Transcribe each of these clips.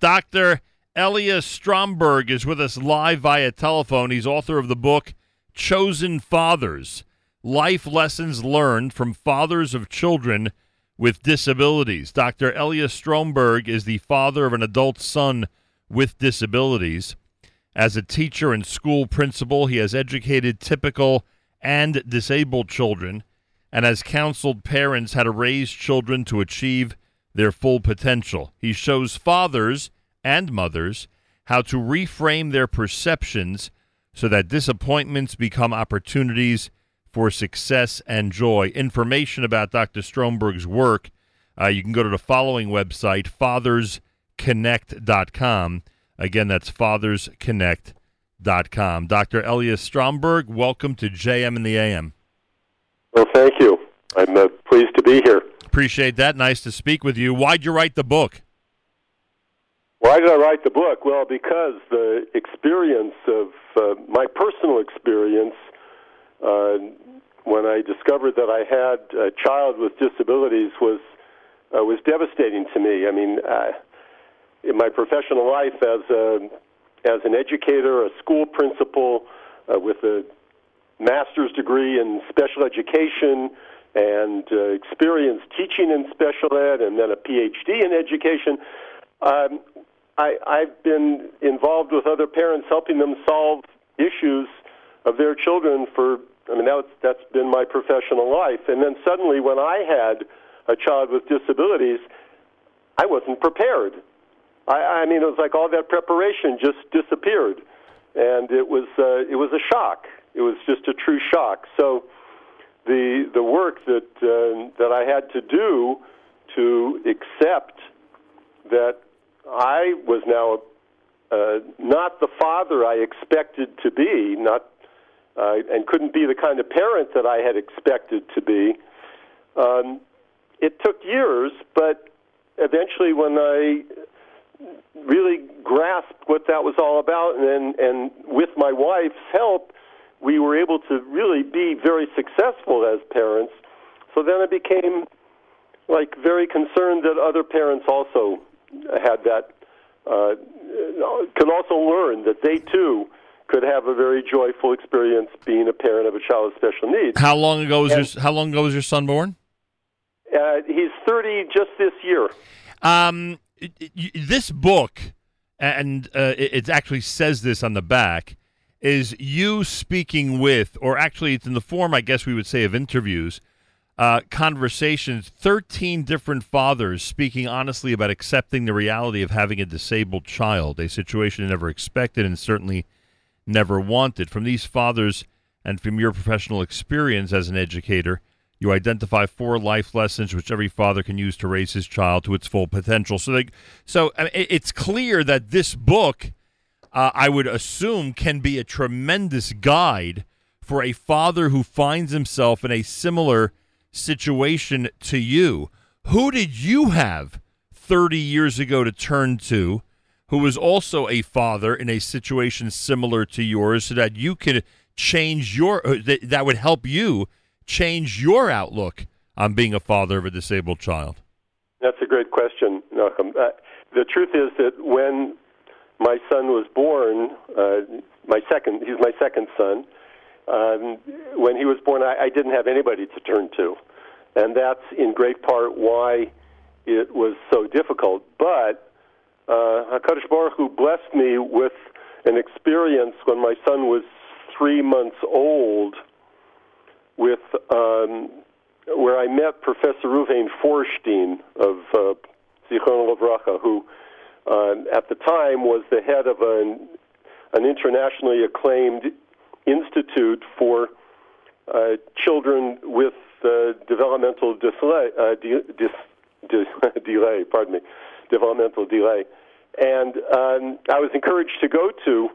Dr. Elias Stromberg is with us live via telephone. He's author of the book Chosen Fathers Life Lessons Learned from Fathers of Children with Disabilities. Dr. Elias Stromberg is the father of an adult son with disabilities. As a teacher and school principal, he has educated typical and disabled children and has counseled parents how to raise children to achieve their full potential. He shows fathers and mothers how to reframe their perceptions so that disappointments become opportunities for success and joy. Information about Dr. Stromberg's work, uh, you can go to the following website, fathersconnect.com. Again, that's fathersconnect.com. Dr. Elias Stromberg, welcome to JM in the AM. Well, thank you. I'm uh, pleased to be here. Appreciate that. Nice to speak with you. Why'd you write the book? Why did I write the book? Well, because the experience of uh, my personal experience uh, when I discovered that I had a child with disabilities was uh, was devastating to me. I mean, uh, in my professional life as a as an educator, a school principal uh, with a master's degree in special education and uh, experience teaching in special ed, and then a PhD in education. Um, I, I've been involved with other parents, helping them solve issues of their children for. I mean, that's that's been my professional life. And then suddenly, when I had a child with disabilities, I wasn't prepared. I, I mean, it was like all that preparation just disappeared, and it was uh, it was a shock. It was just a true shock. So, the the work that uh, that I had to do to accept that I was now uh, not the father I expected to be, not uh, and couldn't be the kind of parent that I had expected to be. Um, it took years, but eventually, when I really grasped what that was all about, and and with my wife's help, we were able to really be very successful as parents. So then I became like very concerned that other parents also had that uh, can also learn that they too could have a very joyful experience being a parent of a child with special needs. How long ago was and, your How long ago was your son born? Uh, he's thirty just this year. Um, this book, and uh, it actually says this on the back, is you speaking with, or actually, it's in the form, I guess we would say, of interviews uh, conversations, 13 different fathers speaking honestly about accepting the reality of having a disabled child, a situation never expected and certainly never wanted. From these fathers and from your professional experience as an educator, you identify four life lessons which every father can use to raise his child to its full potential. So, they, so it's clear that this book, uh, I would assume, can be a tremendous guide for a father who finds himself in a similar situation to you. Who did you have 30 years ago to turn to who was also a father in a situation similar to yours so that you could change your uh, that, that would help you change your outlook on being a father of a disabled child? That's a great question, Nachum. Uh, the truth is that when my son was born, uh, my second, he's my second son, um, when he was born, I, I didn't have anybody to turn to, and that's in great part why it was so difficult. But uh, Hakadosh Baruch Hu blessed me with an experience when my son was three months old, with um, where I met Professor Ruvain Feuerstein of uh, zichrono livracha, who uh, at the time was the head of an, an internationally acclaimed institute for uh, children with uh, developmental delay, uh, de- dis- de- delay, pardon me, developmental delay. And um, I was encouraged to go to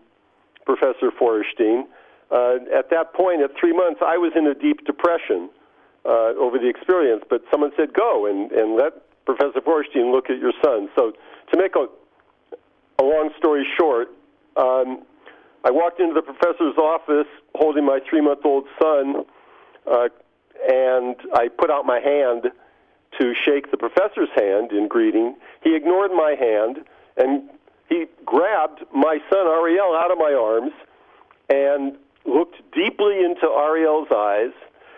Professor Feuerstein. Uh, at that point, at three months, I was in a deep depression uh, over the experience, but someone said, go and, and let Professor Feuerstein look at your son. So, to make a, a long story short, um, I walked into the professor's office holding my three month old son, uh, and I put out my hand to shake the professor's hand in greeting. He ignored my hand and he grabbed my son Ariel out of my arms and looked deeply into Ariel's eyes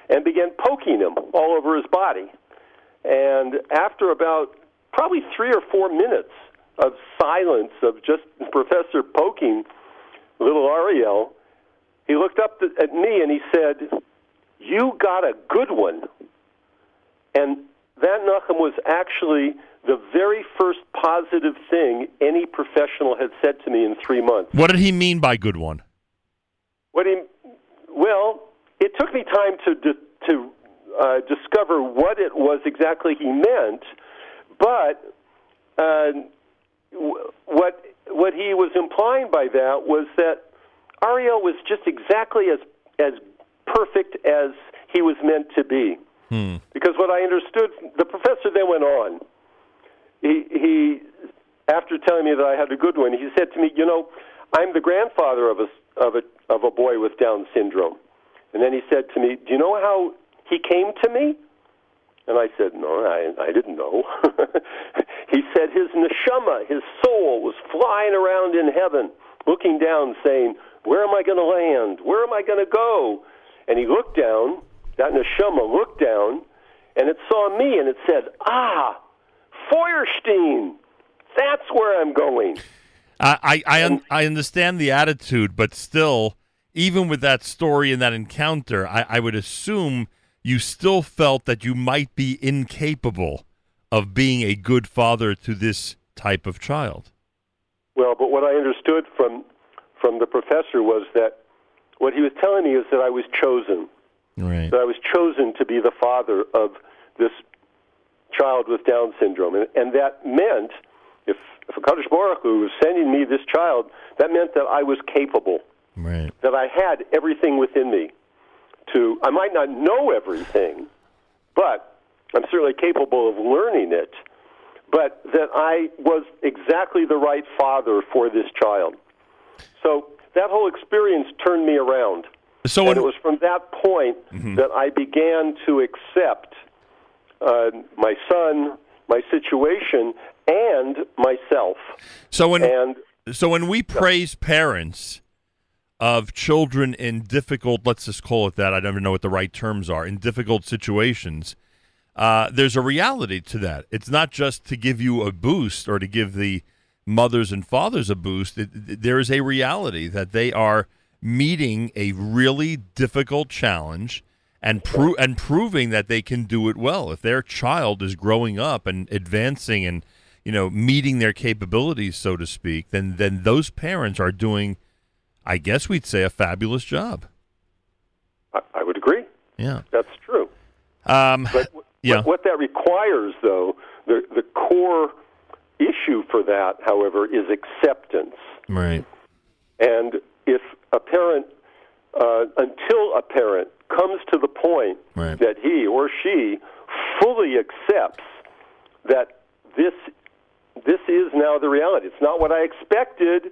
and began poking him all over his body. And after about probably three or four minutes of silence, of just Professor poking little Ariel, he looked up at me and he said, You got a good one. And that, Nachum, was actually the very first positive thing any professional had said to me in three months. What did he mean by good one? What he, well, it took me time to to uh, discover what it was exactly he meant, but uh, what what he was implying by that was that Ariel was just exactly as as perfect as he was meant to be. Hmm. Because what I understood, the professor then went on. He he, after telling me that I had a good one, he said to me, "You know, I'm the grandfather of a of a of a boy with Down syndrome." And then he said to me, "Do you know how he came to me?" And I said, "No, I I didn't know." he said his neshama, his soul, was flying around in heaven, looking down, saying, "Where am I going to land? Where am I going to go?" And he looked down. That neshama looked down, and it saw me, and it said, "Ah, Feuerstein, that's where I'm going." I I I, un- I understand the attitude, but still, even with that story and that encounter, I, I would assume you still felt that you might be incapable of being a good father to this type of child. Well, but what I understood from from the professor was that what he was telling me is that I was chosen. Right. That I was chosen to be the father of this child with Down syndrome, and, and that meant if if Hakadosh Baruch Hu was sending me this child, that meant that I was capable, Right. that I had everything within me. To I might not know everything, but I'm certainly capable of learning it. But that I was exactly the right father for this child. So that whole experience turned me around. So and when, it was from that point that I began to accept uh, my son, my situation, and myself. so when And So when we praise parents of children in difficult, let's just call it that, I never know what the right terms are, in difficult situations, uh, there's a reality to that. It's not just to give you a boost or to give the mothers and fathers a boost. It- there is a reality that they are meeting a really difficult challenge and pro- and proving that they can do it well. If their child is growing up and advancing and you know meeting their capabilities, so to speak, then then those parents are doing, I guess we'd say, a fabulous job. I, I would agree. Yeah. That's true. Um, But w- yeah. what, that requires, though, the, the core issue for that, however, is acceptance. right. And if a parent, uh, until a parent comes to the point Right. that he or she fully accepts that this this is now the reality. It's not what I expected,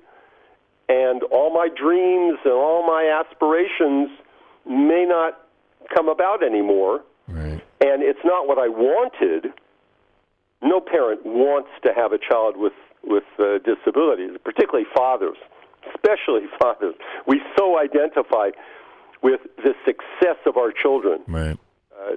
and all my dreams and all my aspirations may not come about anymore, Right. and it's not what I wanted. No parent wants to have a child with with uh, disabilities, particularly fathers, especially fathers. We so identify with the success of our children. Right. Uh,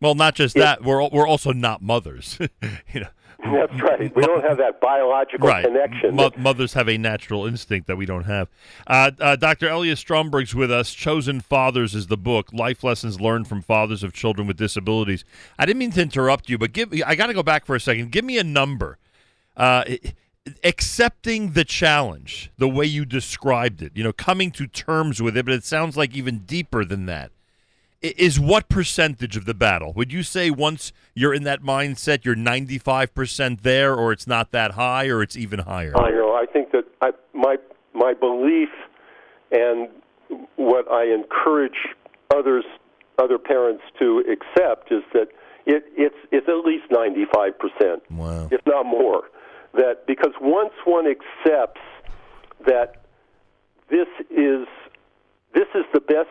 Well, not just that. We're al- we're also not mothers. you know. That's right. We don't have that biological right. connection. Mo- mothers have a natural instinct that we don't have. Uh, uh, Dr. Elias Stromberg's with us. Chosen Fathers is the book. Life lessons learned from fathers of children with disabilities. I didn't mean to interrupt you, but give. I got to go back for a second. Give me a number. Uh, accepting the challenge, the way you described it. You know, coming to terms with it, but it sounds like even deeper than that. Is what percentage of the battle? Would you say once you're in that mindset, you're 95% there, or it's not that high, or it's even higher? Uh, I know. I think that I, my my belief and what I encourage others, other parents to accept is that it, it's it's at least ninety five percent, Wow. if not more. That because once one accepts that this is this is the best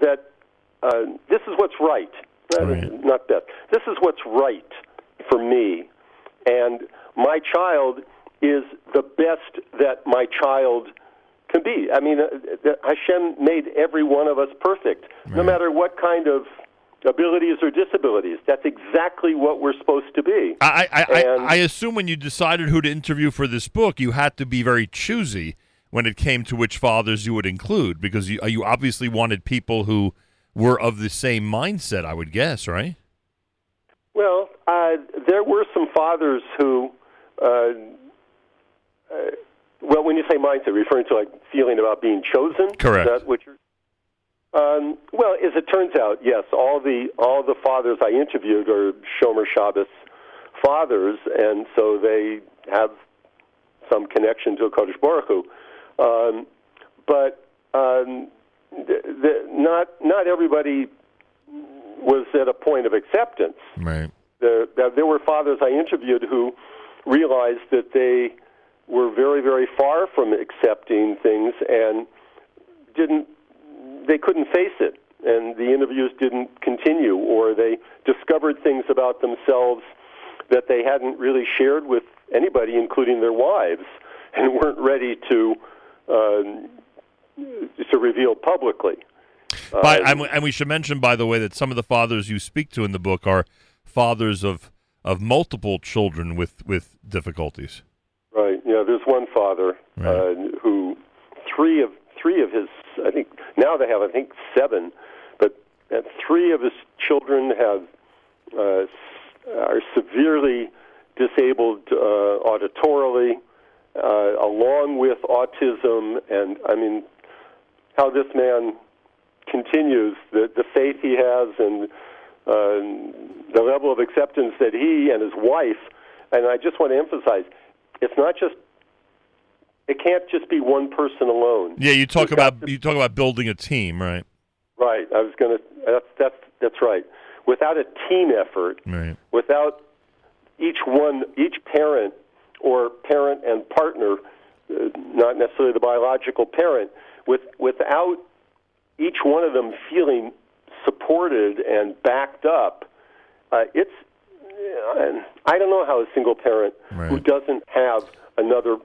that uh, this is what's right, not, Right. not best. This is what's right for me, and my child is the best that my child can be. I mean, uh, Hashem made every one of us perfect, right. no matter what kind of abilities or disabilities. That's exactly what we're supposed to be. I, I, I, I, assume when you decided who to interview for this book, you had to be very choosy when it came to which fathers you would include, because you, you obviously wanted people who were of the same mindset, I would guess, right? Well, uh, there were some fathers who. Uh, uh, well, when you say mindset, referring to like feeling about being chosen. Correct. Is that what you're? Um, well, as it turns out, yes, all the all the fathers I interviewed are Shomer Shabbos fathers, and so they have some connection to Hakadosh Baruch Hu. Um, but um, the, the, not not everybody was at a point of acceptance. Right. There, there were fathers I interviewed who realized that they were very, very far from accepting things and didn't. They couldn't face it, and the interviews didn't continue, or they discovered things about themselves that they hadn't really shared with anybody, including their wives, and weren't ready to uh, to reveal publicly. By, uh, and we should mention, by the way, that some of the fathers you speak to in the book are fathers of of multiple children with with difficulties. Right. Yeah. There's one father right. uh, who three of three of his I think now they have I think seven, but three of his children have uh, are severely disabled uh, auditorily, uh, along with autism, and I mean how this man continues the the faith he has and uh, the level of acceptance that he and his wife. And I just want to emphasize, it's not just. It can't just be one person alone. Yeah, you talk about to, you talk about building a team, right? Right. I was going to. That's that's that's right. Without a team effort, right. without each one, each parent or parent and partner, uh, not necessarily the biological parent, with without each one of them feeling supported and backed up, uh, it's uh, I don't know how a single parent right. who doesn't have another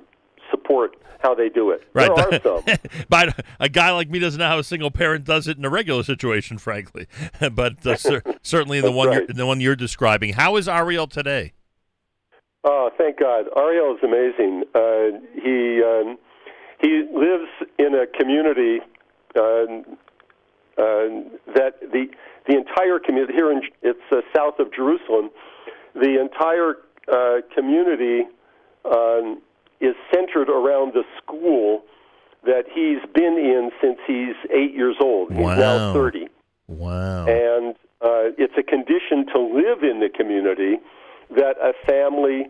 support how they do it. Right. There are some. but a guy like me doesn't know how a single parent does it in a regular situation, frankly. but uh, cer- certainly in the one right. the one you're describing. How is Ariel today? Oh, thank God. Ariel is amazing. Uh, he um, he lives in a community uh, uh, that the the entire community here in it's uh, south of Jerusalem, the entire uh, community um, is centered around the school that he's been in since he's eight years old. He's wow. now thirty. Wow! And uh, it's a condition to live in the community that a family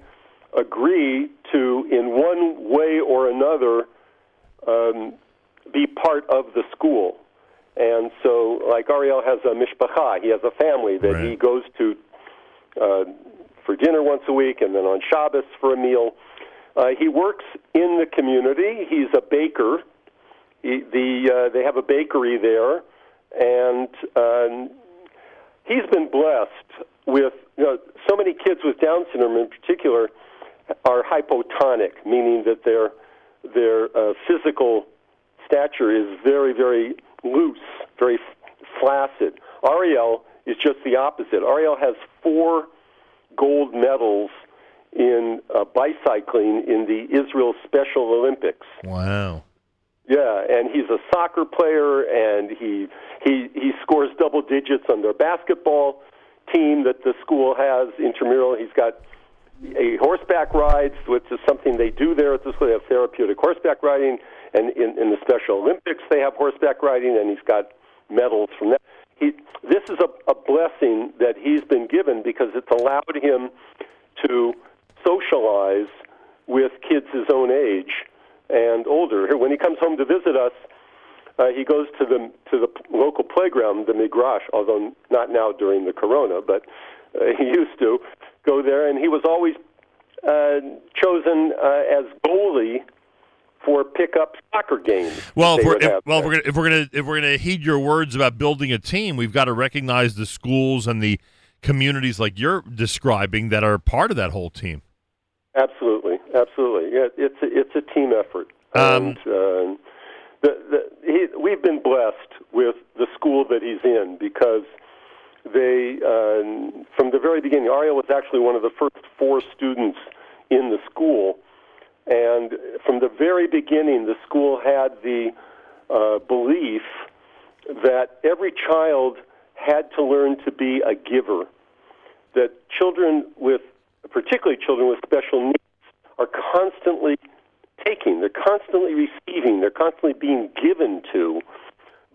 agree to, in one way or another, um, be part of the school. And so, like Ariel has a mishpacha, he has a family that right. he goes to uh, for dinner once a week, and then on Shabbos for a meal. Uh, he works in the community. He's a baker. He, the uh, they have a bakery there, and um, he's been blessed with you know so many kids with Down syndrome in particular are hypotonic, meaning that their their uh, physical stature is very very loose, very flaccid. Ariel is just the opposite. Ariel has four gold medals in uh, bicycling in the Israel Special Olympics. Wow. Yeah, and he's a soccer player, and he he he scores double digits on their basketball team that the school has intramural. He's got a horseback rides, which is something they do there at the school. They have therapeutic horseback riding and in, in the Special Olympics they have horseback riding, and he's got medals from that. He, this is a, a blessing that he's been given because it's allowed him to socialize with kids his own age and older. When he comes home to visit us, uh, he goes to the to the local playground, the Migrash, although not now during the Corona, but uh, he used to go there, and he was always uh, chosen uh, as goalie for pickup soccer games. Well, if we're, if, well, if we're gonna, if we're gonna if we're gonna heed your words about building a team, we've got to recognize the schools and the communities like you're describing that are part of that whole team. Absolutely, absolutely. Yeah, it's a, it's a team effort, Um, and uh, the, the, he, we've been blessed with the school that he's in because they, uh, from the very beginning, Ariel was actually one of the first four students in the school, and from the very beginning, the school had the uh, belief that every child had to learn to be a giver. That children with, particularly children with special needs, are constantly taking, they're constantly receiving, they're constantly being given to.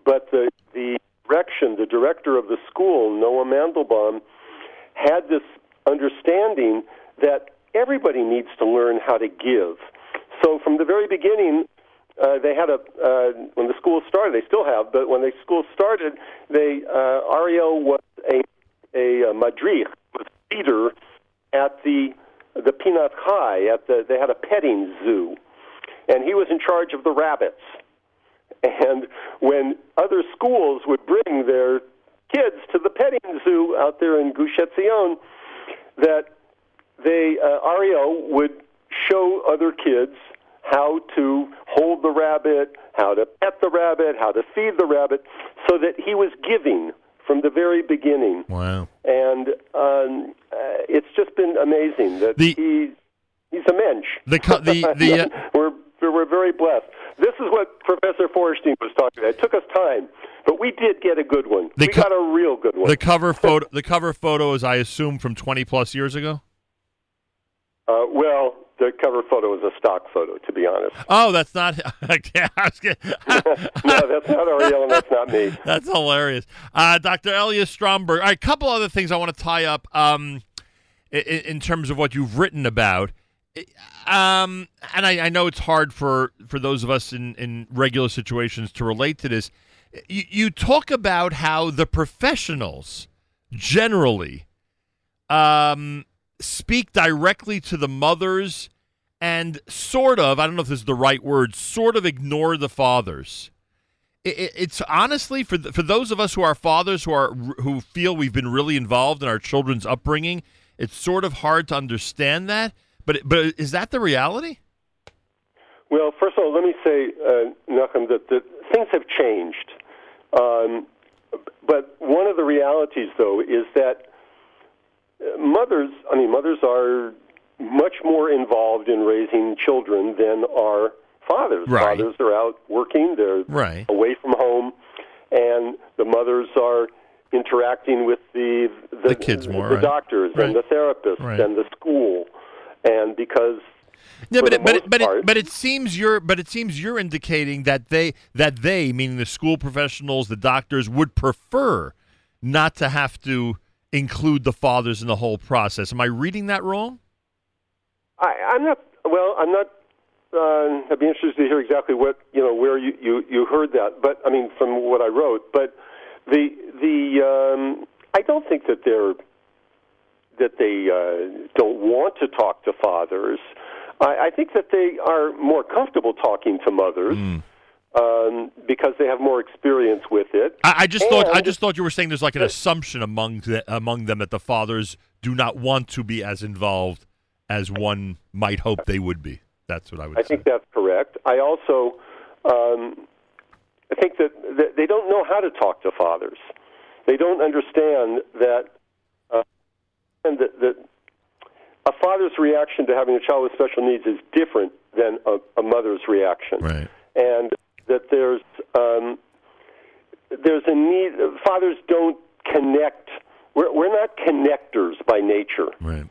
But the, the direction, the director of the school, Noah Mandelbaum, had this understanding that everybody needs to learn how to give. So from the very beginning, uh, they had a uh, when the school started. They still have, but when the school started, they uh, Ariel was a a, a madrich, was leader at the the Pinat Chai. At the they had a petting zoo, and he was in charge of the rabbits. And when other schools would bring their kids to the petting zoo out there in Gush Etzion, that they uh, Ariel would show other kids how to hold the rabbit, how to pet the rabbit, how to feed the rabbit, so that he was giving from the very beginning. Wow. And um, uh, it's just been amazing that The- he he's a mensch. The the the uh, we're we're very blessed. This is what Professor Feuerstein was talking about. It took us time, but we did get a good one. The we co- got a real good one. the cover photo the cover photo is I assume from 20 plus years ago. uh, well, the cover photo is a stock photo, to be honest. Oh, that's not. yeah, I was gonna- no, that's not Ariel, and that's not me. That's hilarious. Uh, Dr. Elias Stromberg. All right, a couple other things I want to tie up um, in, in terms of what you've written about. Um, and I, I know it's hard for, for those of us in, in regular situations to relate to this. You, you talk about how the professionals generally um, speak directly to the mothers and sort of, I don't know if this is the right word, sort of ignore the fathers it, it- it's honestly for for those of us who are fathers who are who feel we've been really involved in our children's upbringing. It's sort of hard to understand that, but but is that the reality? Well, first of all, let me say, uh, Nachum, that, that things have changed. Um, but one of the realities, though, is that uh, mothers, I mean, mothers are much more involved in raising children than are fathers. Right. Fathers are out working, they're Right. away from home, and the mothers are interacting with the the, The kids more, the right. doctors and the therapists and the school, and because Yeah, but it, but it, but it, but it seems you're but it seems you're indicating that they that they meaning the school professionals, the doctors would prefer not to have to include the fathers in the whole process. Am I reading that wrong? I, I'm not. Well, I'm not. Uh, I'd be interested to hear exactly what you know where you, you, you heard that. But I mean, from what I wrote. But the the um, I don't think that they're that they uh, don't want to talk to fathers. I, I think that they are more comfortable talking to mothers um, because they have more experience with it. I, I just thought I just thought you were saying there's like an assumption among the, among them that the fathers do not want to be as involved as one might hope they would be. That's what I would I say. think that's correct. I also um, I think that, that they don't know how to talk to fathers. They don't understand that and that, that a father's reaction to having a child with special needs is different than a, a mother's reaction, Right. and that there's um, there's a need. Fathers don't connect. We're, we're not connectors by nature Right.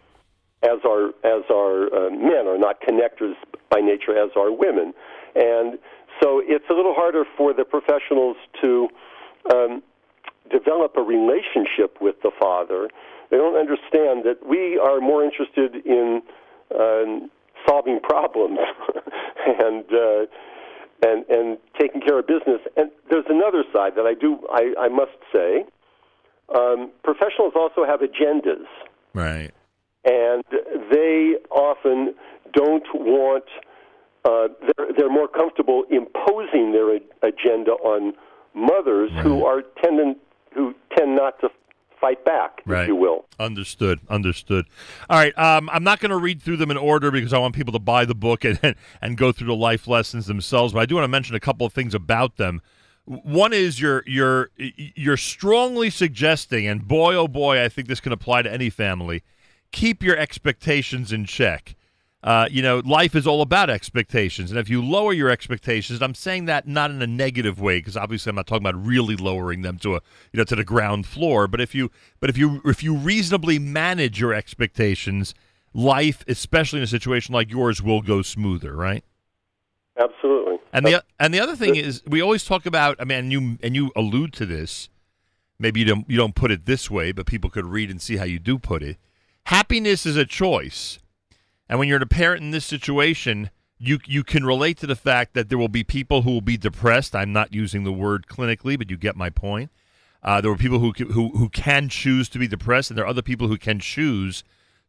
as our as our uh, men are not connectors by nature as are women, and so it's a little harder for the professionals to um, develop a relationship with the father. They don't understand that we are more interested in um solving problems and. Uh, and, and taking care of business. And there's another side that I do I, I must say. Um, professionals also have agendas Right. and they often don't want. Uh, they're, they're more comfortable imposing their agenda on mothers who are tendent who tend not to fight back, Right. if you will. Understood. Understood. All right. Um, I'm not going to read through them in order because I want people to buy the book and, and, and go through the life lessons themselves. But I do want to mention a couple of things about them. One is you're you're you're strongly suggesting, and boy oh boy, I think this can apply to any family. Keep your expectations in check. Uh, you know, life is all about expectations, and if you lower your expectations, I'm saying that not in a negative way, because obviously I'm not talking about really lowering them to a you know to the ground floor. But if you but if you if you reasonably manage your expectations, life, especially in a situation like yours, will go smoother, right? Absolutely. And the and the other thing is, we always talk about. I mean, and you and you allude to this. Maybe you don't you don't put it this way, but people could read and see how you do put it. Happiness is a choice, and when you're a parent in this situation, you you can relate to the fact that there will be people who will be depressed. I'm not using the word clinically, but you get my point. Uh, there were people who who who can choose to be depressed, and there are other people who can choose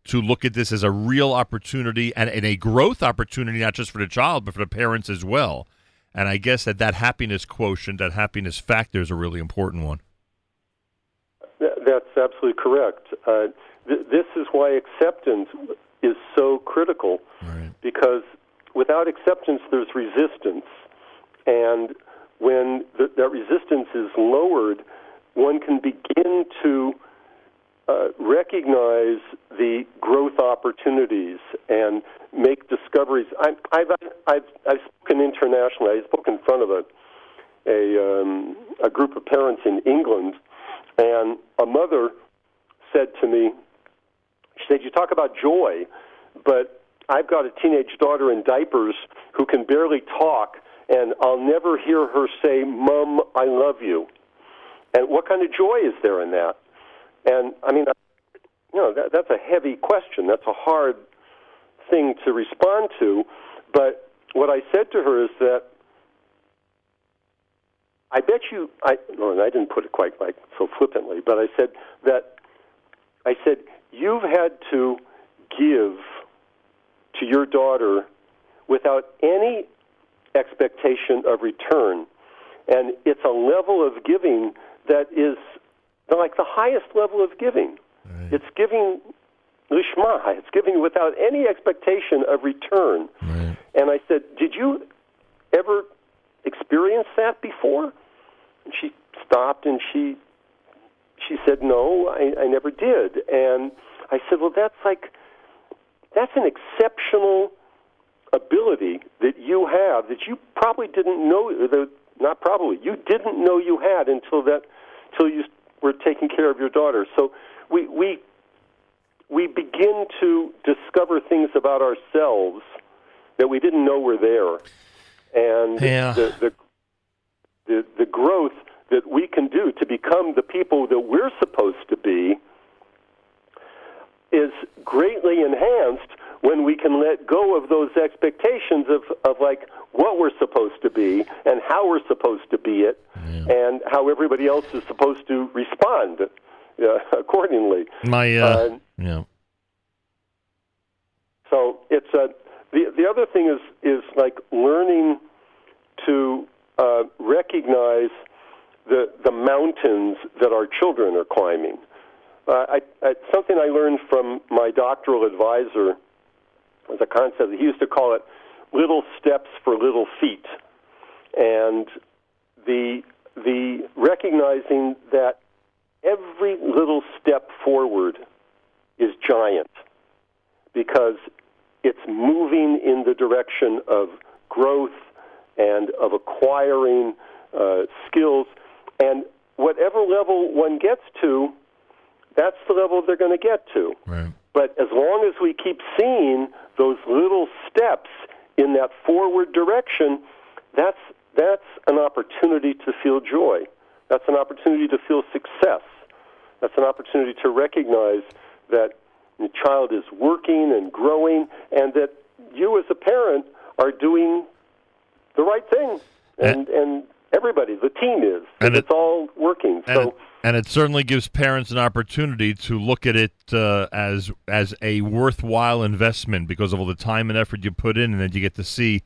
to look at this as a real opportunity and, and a growth opportunity, not just for the child, but for the parents as well. And I guess that that happiness quotient, that happiness factor is a really important one. That's absolutely correct. Uh, th- this is why acceptance is so critical Right. because without acceptance, there's resistance. And when th- that resistance is lowered, one can begin to uh, recognize the growth opportunities and make discoveries. I, I've, I've, I've spoken internationally. I spoke in front of a, a, um, a group of parents in England, and a mother said to me, she said, You talk about joy, but I've got a teenage daughter in diapers who can barely talk, and I'll never hear her say, Mom, I love you. And what kind of joy is there in that? And I mean, you know, that, that's a heavy question. That's a hard thing to respond to. But what I said to her is that I bet you, I, no, and I didn't put it quite like so flippantly, but I said that, I said, you've had to give to your daughter without any expectation of return. And it's a level of giving that is like the highest level of giving. It's giving lishma. It's giving without any expectation of return. Right. And I said, "Did you ever experience that before?" And she stopped and she she said, "No, I, I never did." And I said, "Well, that's like that's an exceptional ability that you have that you probably didn't know that not probably you didn't know you had until that until you were taking care of your daughter so we we we begin to discover things about ourselves that we didn't know were there and Yeah. the, the the the growth that we can do to become the people that we're supposed to be is greatly enhanced when we can let go of those expectations of, of like what we're supposed to be and how we're supposed to be it and how everybody else is supposed to respond uh, accordingly. My uh, Uh, yeah. So it's a the the other thing is is like learning to uh, recognize the the mountains that our children are climbing. Uh, I, I, something I learned from my doctoral advisor was a concept. He used to call it "little steps for little feet," and the the recognizing that every little step forward is giant because it's moving in the direction of growth and of acquiring uh, skills. And whatever level one gets to, that's the level they're going to get to. Right. But as long as we keep seeing those little steps in that forward direction, that's that's an opportunity to feel joy. That's an opportunity to feel success. That's an opportunity to recognize that the child is working and growing, and that you as a parent are doing the right thing, eh. and and everybody, the team is, And it's all working. And, So. it, and it certainly gives parents an opportunity to look at it uh, as as a worthwhile investment because of all the time and effort you put in, and then you get to see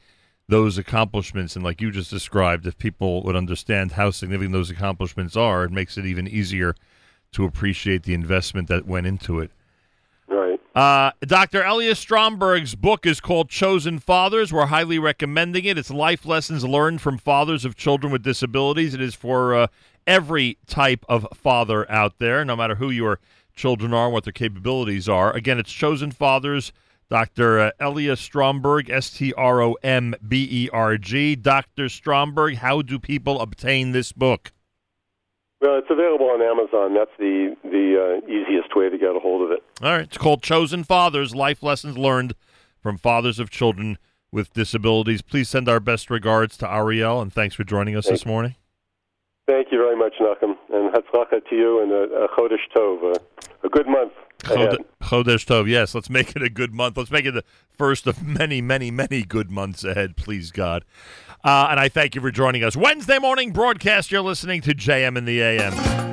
those accomplishments. And like you just described, if people would understand how significant those accomplishments are, it makes it even easier to appreciate the investment that went into it. Uh, Dr. Elias Stromberg's book is called Chosen Fathers. We're highly recommending it. It's life lessons learned from fathers of children with disabilities. It is for uh, every type of father out there, no matter who your children are and what their capabilities are. Again, it's Chosen Fathers. Dr. Uh, Elias Stromberg, S T R O M B E R G. Dr. Stromberg, how do people obtain this book? Well, it's available on Amazon. That's the the uh, easiest way to get a hold of it. All right. It's called Chosen Fathers Life Lessons Learned from Fathers of Children with Disabilities. Please send our best regards to Ariel, and thanks for joining us Thank this morning. Thank you very much, Nachum, and Hatzlacha to you and a, a Chodesh Tov, uh, a good month. Chodesh Tov. Yes, let's make it a good month. Let's make it the first of many, many, many good months ahead, please God. Uh, and I thank you for joining us. Wednesday morning broadcast, you're listening to JM in the AM.